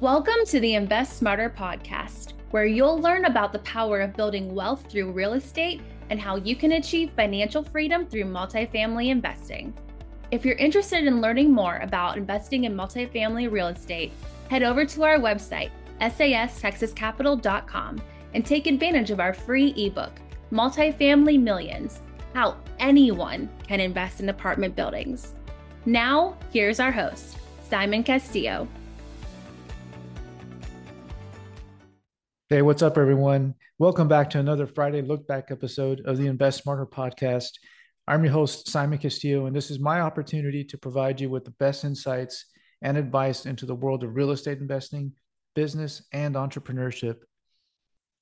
Welcome to the Invest Smarter podcast, where you'll learn about the power of building wealth through real estate and how you can achieve financial freedom through multifamily investing. If you're interested in learning more about investing in multifamily real estate, head over to our website, sastexascapital.com, and take advantage of our free ebook, Multifamily Millions How Anyone Can Invest in Apartment Buildings. Now, here's our host, Simon Castillo. Hey, what's up, everyone? Welcome back to another Friday Look Back episode of the Invest Smarter podcast. I'm your host, Simon Castillo, and this is my opportunity to provide you with the best insights and advice into the world of real estate investing, business, and entrepreneurship.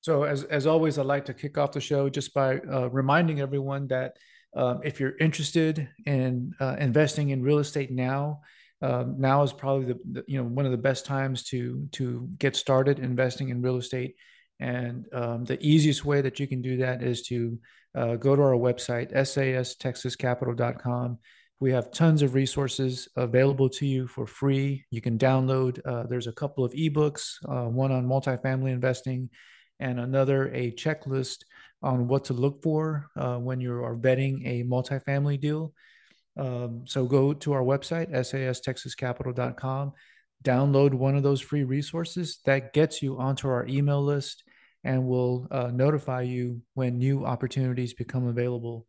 So, as, as always, I'd like to kick off the show just by uh, reminding everyone that um, if you're interested in uh, investing in real estate now, um, now is probably the, the, you know one of the best times to to get started investing in real estate. And um, the easiest way that you can do that is to uh, go to our website sastexascapital.com we have tons of resources available to you for free. You can download uh, there's a couple of ebooks uh, one on multifamily investing and another a checklist on what to look for uh, when you are vetting a multifamily deal um, so go to our website, sastexascapital.com, download one of those free resources that gets you onto our email list and will uh, notify you when new opportunities become available.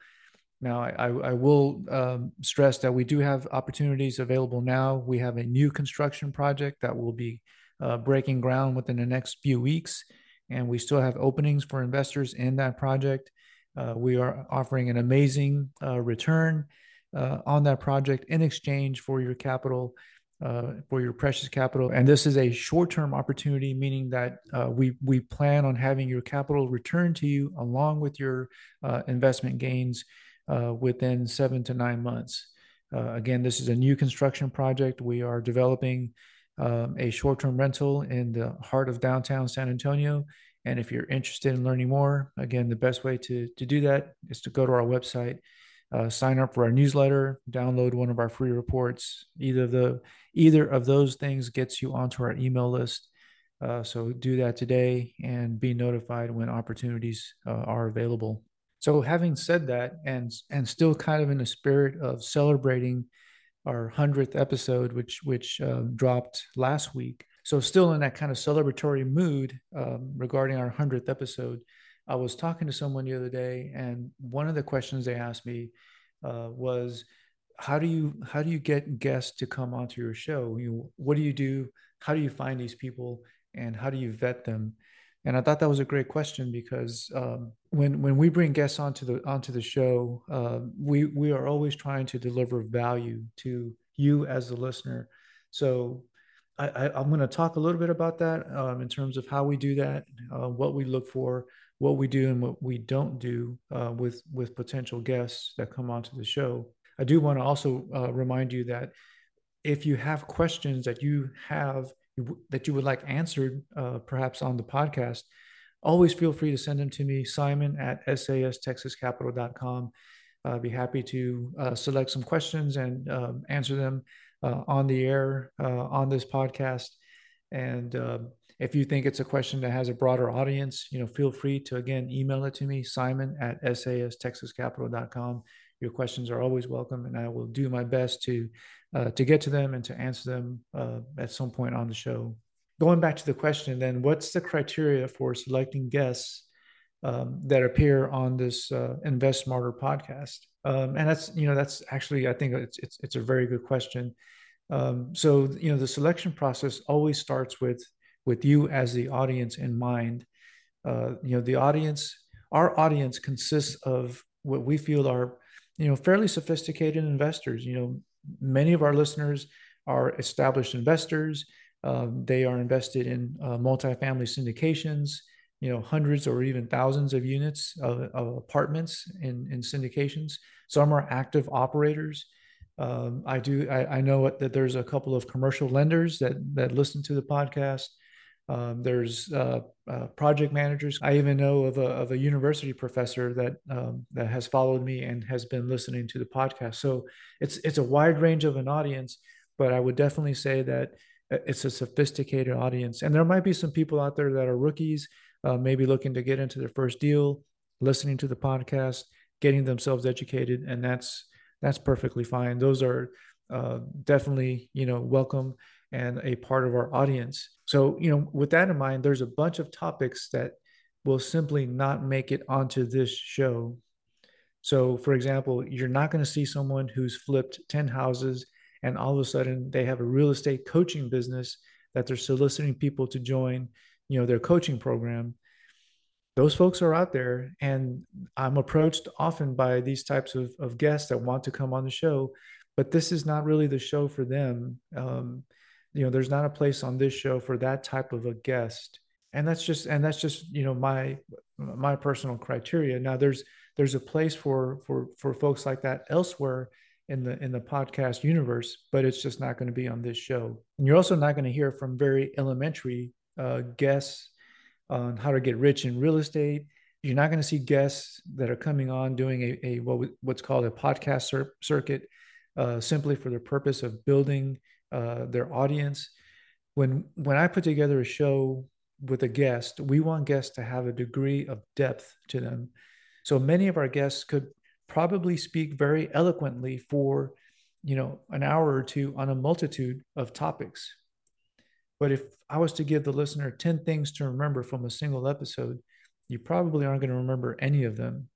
Now, I, I will um, stress that we do have opportunities available now. We have a new construction project that will be uh, breaking ground within the next few weeks, and we still have openings for investors in that project. Uh, we are offering an amazing uh, return uh, on that project in exchange for your capital, uh, for your precious capital. And this is a short-term opportunity, meaning that uh, we we plan on having your capital returned to you along with your uh, investment gains uh, within seven to nine months. Uh, again, this is a new construction project. We are developing um, a short-term rental in the heart of downtown San Antonio. And if you're interested in learning more, again, the best way to, to do that is to go to our website uh, sign up for our newsletter, download one of our free reports. Either of the either of those things gets you onto our email list. Uh, so do that today and be notified when opportunities uh, are available. So having said that, and and still kind of in the spirit of celebrating our hundredth episode, which which uh, dropped last week. So still in that kind of celebratory mood um, regarding our hundredth episode. I was talking to someone the other day, and one of the questions they asked me uh, was, "How do you how do you get guests to come onto your show? You what do you do? How do you find these people, and how do you vet them?" And I thought that was a great question because um, when when we bring guests onto the onto the show, uh, we we are always trying to deliver value to you as the listener. So I, am going to talk a little bit about that um, in terms of how we do that, uh, what we look for, what we do and what we don't do uh, with with potential guests that come onto the show. I do want to also uh, remind you that if you have questions that you have that you would like answered, uh, perhaps on the podcast, always feel free to send them to me, Simon at sastexascapital.com. I'd be happy to uh, select some questions and um, answer them on the air uh, on this podcast. And um, if you think it's a question that has a broader audience, you know, feel free to again email it to me, Simon at sastexascapital.com. Your questions are always welcome, and I will do my best to uh, to get to them and to answer them uh, at some point on the show. Going back to the question, then, what's the criteria for selecting guests um, that appear on this uh, Invest Smarter podcast? Um, and that's you know that's actually I think it's it's, it's a very good question. Um, so you know the selection process always starts with with you as the audience in mind. Uh, you know, the audience, our audience consists of what we feel are, you know, fairly sophisticated investors. You know, many of our listeners are established investors. Um, they are invested in uh, multifamily syndications, you know, hundreds or even thousands of units of, of apartments in, in syndications. Some are active operators. Um, I do. I, I, know that there's a couple of commercial lenders that that listen to the podcast. Um, there's uh, uh, project managers. I even know of a, of a university professor that um, that has followed me and has been listening to the podcast. So it's it's a wide range of an audience, but I would definitely say that it's a sophisticated audience. And there might be some people out there that are rookies, uh, maybe looking to get into their first deal, listening to the podcast, getting themselves educated, and that's that's perfectly fine. Those are uh, definitely you know welcome and a part of our audience. So you know, with that in mind, there's a bunch of topics that will simply not make it onto this show. So, for example, you're not going to see someone who's flipped 10 houses and all of a sudden they have a real estate coaching business that they're soliciting people to join, you know, their coaching program those folks are out there. And i'm approached often by these types of, of guests that want to come on the show but this is not really the show for them. Um, you know there's not a place on this show for that type of a guest. And that's just and that's just you know my my personal criteria. Now there's there's a place for for for folks like that elsewhere in the in the podcast universe but it's just not going to be on this show. And you're also not going to hear from very elementary uh, guests on how to get rich in real estate. You're not going to see guests that are coming on doing a, a what, what's called a podcast cir- circuit uh, simply for the purpose of building uh, their audience. When when I put together a show with a guest, we want guests to have a degree of depth to them. So many of our guests could probably speak very eloquently for you know an hour or two on a multitude of topics but if I was to give the listener 10 things to remember from a single episode, you probably aren't going to remember any of them.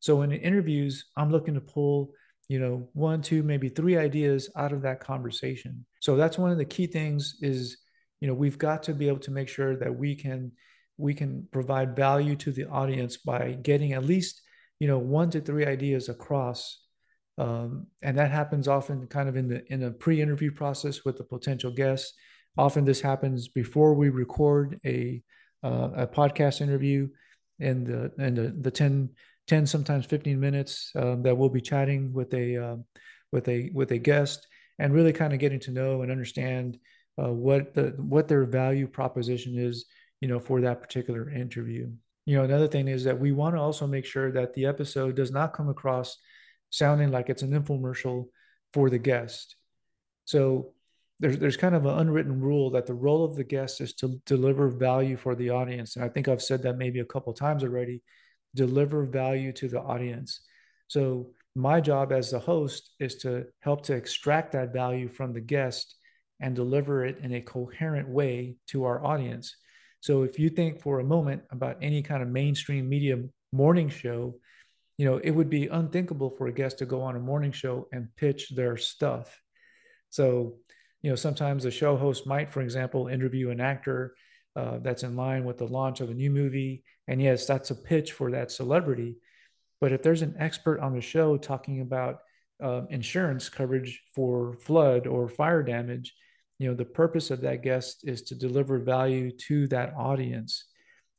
So in interviews, I'm looking to pull, you know, one, two, maybe three ideas out of that conversation. So that's one of the key things is, you know, we've got to be able to make sure that we can we can provide value to the audience by getting at least, you know, one to three ideas across. Um, and that happens often kind of in the in a pre-interview process with the potential guests Often this happens before we record a uh, a podcast interview in the in the, the 10, 10 sometimes 15 minutes um, that we'll be chatting with a uh, with a with a guest and really kind of getting to know and understand uh, what the what their value proposition is you know for that particular interview. You know another thing is that we want to also make sure that the episode does not come across sounding like it's an infomercial for the guest. So there's there's kind of an unwritten rule that the role of the guest is to deliver value for the audience. And i think i've said that maybe a couple times already deliver value to the audience. So my job as the host is to help to extract that value from the guest and deliver it in a coherent way to our audience. So if you think for a moment about any kind of mainstream media morning show you know it would be unthinkable for a guest to go on a morning show and pitch their stuff. So you know, sometimes a show host might, for example, interview an actor uh, that's in line with the launch of a new movie. And yes, that's a pitch for that celebrity. But if there's an expert on the show talking about uh, insurance coverage for flood or fire damage, you know, the purpose of that guest is to deliver value to that audience.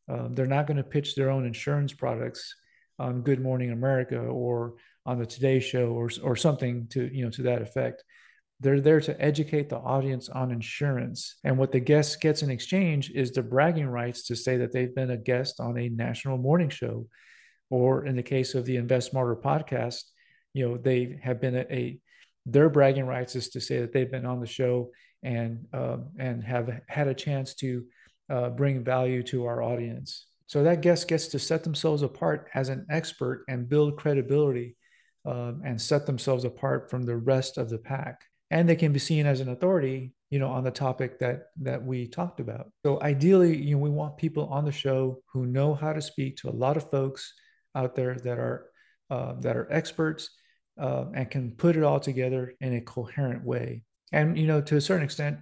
Um, they're not going to pitch their own insurance products on Good Morning America or on the Today Show or or something to you know to that effect. They're there to educate the audience on insurance. And what the guest gets in exchange is the bragging rights to say that they've been a guest on a national morning show. Or in the case of the Invest Smarter podcast, you know, they have been a, a their bragging rights is to say that they've been on the show and uh, and have had a chance to uh, bring value to our audience. So that guest gets to set themselves apart as an expert and build credibility um, and set themselves apart from the rest of the pack and they can be seen as an authority you know on the topic that that we talked about. So ideally you know we want people on the show who know how to speak to a lot of folks out there that are uh, that are experts uh, and can put it all together in a coherent way. And you know to a certain extent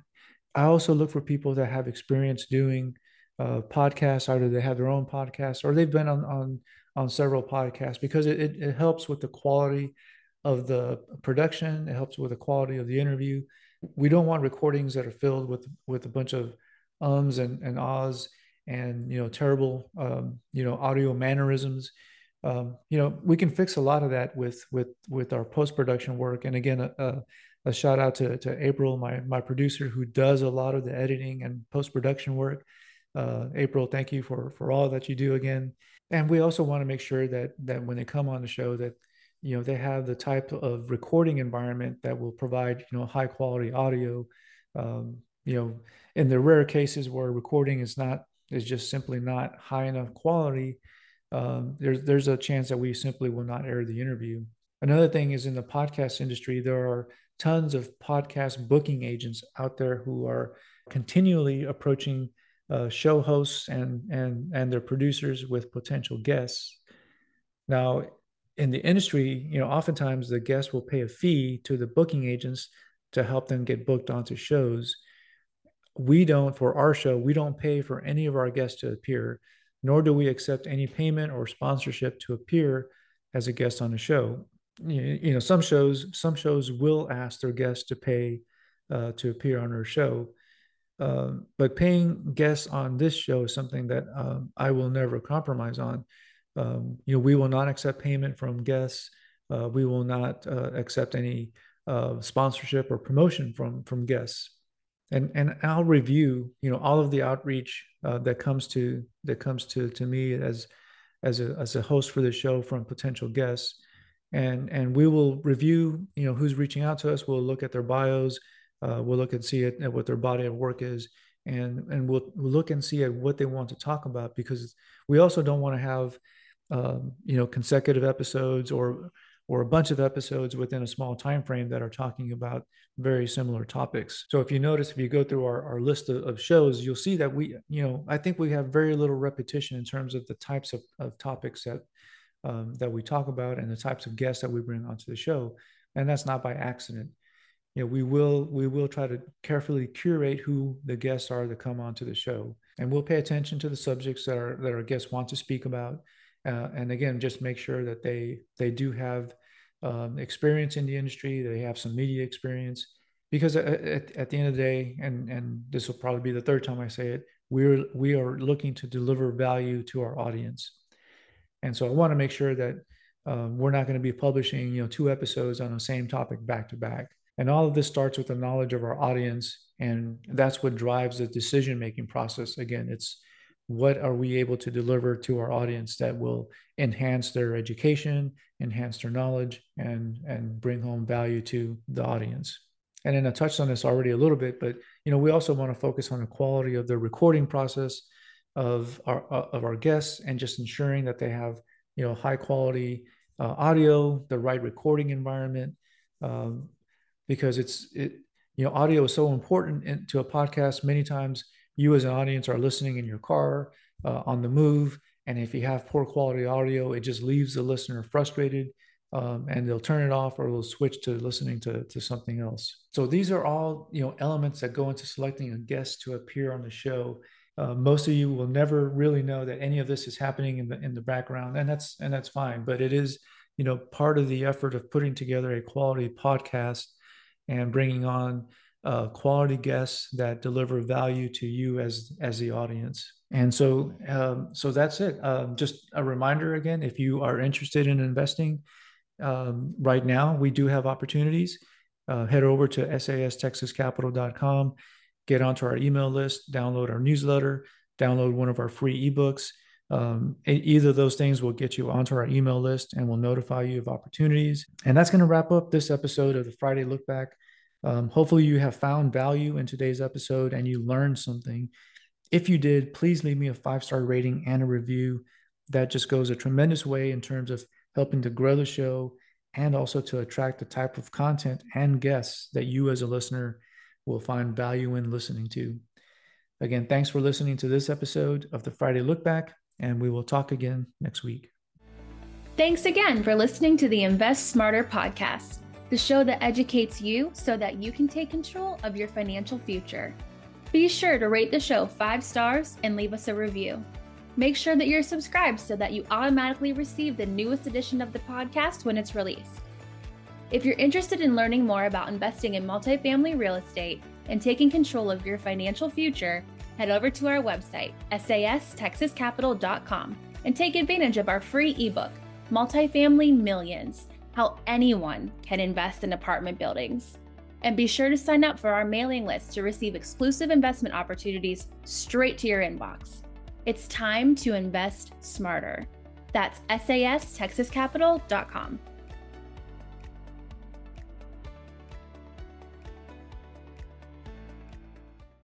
i also look for people that have experience doing uh, podcasts either they have their own podcast or they've been on on on several podcasts because it, it, it helps with the quality of the production. It helps with the quality of the interview. We don't want recordings that are filled with with a bunch of ums and, and ahs and you know terrible um, you know audio mannerisms. Um, you know we can fix a lot of that with with with our post production work. And again, a, a, a shout out to to April, my my producer, who does a lot of the editing and post production work. Uh, April, thank you for for all that you do again. And we also want to make sure that that when they come on the show that you know they have the type of recording environment that will provide you know high quality audio um, you know, in the rare cases where recording is not is just simply not high enough quality, um, there's there's a chance that we simply will not air the interview. Another thing is in the podcast industry, there are tons of podcast booking agents out there who are continually approaching uh, show hosts and and and their producers with potential guests. Now, in the industry, you know, oftentimes the guests will pay a fee to the booking agents to help them get booked onto shows. We don't, for our show, we don't pay for any of our guests to appear, nor do we accept any payment or sponsorship to appear as a guest on the show. You know, some shows, some shows will ask their guests to pay uh, to appear on our show, um, but paying guests on this show is something that um, I will never compromise on. Um, you know, we will not accept payment from guests. Uh, we will not uh, accept any uh, sponsorship or promotion from from guests. And and I'll review, you know, all of the outreach uh, that comes to that comes to to me as as a as a host for the show from potential guests, and and we will review, you know, who's reaching out to us. We'll look at their bios uh, we'll look and see it, at what their body of work is, and and we'll, we'll look and see at what they want to talk about because we also don't want to have um, you know consecutive episodes or or a bunch of episodes within a small time frame that are talking about very similar topics. So if you notice, if you go through our, our list of, of, shows, you'll see that we, you know, I think we have very little repetition in terms of the types of, of topics that um, that we talk about and the types of guests that we bring onto the show. And that's not by accident you know, we will we will try to carefully curate who the guests are that come onto the show, and we'll pay attention to the subjects that our that our guests want to speak about, uh, and again, just make sure that they they do have um, experience in the industry, they have some media experience, because at, at, the end of the day, and and this will probably be the third time I say it, we're we are looking to deliver value to our audience, and so I want to make sure that um, we're not going to be publishing you know two episodes on the same topic back to back and all of this starts with the knowledge of our audience. And that's what drives the decision making process. Again, it's what are we able to deliver to our audience that will enhance their education, enhance their knowledge, and, and bring home value to the audience. And then I touched on this already a little bit, but you know, we also want to focus on the quality of the recording process of our of our guests and just ensuring that they have you know high quality uh, audio, the right recording environment, um, because it's it you know audio is so important in, to a podcast many times you as an audience are listening in your car uh, on the move and if you have poor quality audio it just leaves the listener frustrated um, and they'll turn it off or they'll switch to listening to, to something else. So these are all you know elements that go into selecting a guest to appear on the show. Uh, most of you will never really know that any of this is happening in the in the background and that's and that's fine but it is you know part of the effort of putting together a quality podcast and bringing on uh, quality guests that deliver value to you as as the audience. And so, um, so that's it. Um, just a reminder again: if you are interested in investing um, right now, we do have opportunities. Uh, head over to sastexascapital.com, get onto our email list, download our newsletter, download one of our free ebooks. Um, either of those things will get you onto our email list and will notify you of opportunities. And that's going to wrap up this episode of the Friday Look Back. Um, hopefully, you have found value in today's episode and you learned something. If you did, please leave me a five star rating and a review. That just goes a tremendous way in terms of helping to grow the show and also to attract the type of content and guests that you as a listener will find value in listening to. Again, thanks for listening to this episode of the Friday Look Back, and we will talk again next week. Thanks again for listening to the Invest Smarter podcast the show that educates you so that you can take control of your financial future. Be sure to rate the show five stars and leave us a review. Make sure that you're subscribed so that you automatically receive the newest edition of the podcast when it's released. If you're interested in learning more about investing in multifamily real estate and taking control of your financial future, head over to our website, sastexascapital.com, and take advantage of our free ebook, Multifamily Millions how anyone can invest in apartment buildings. And be sure to sign up for our mailing list to receive exclusive investment opportunities straight to your inbox. It's time to invest smarter. That's sastexascapital.com.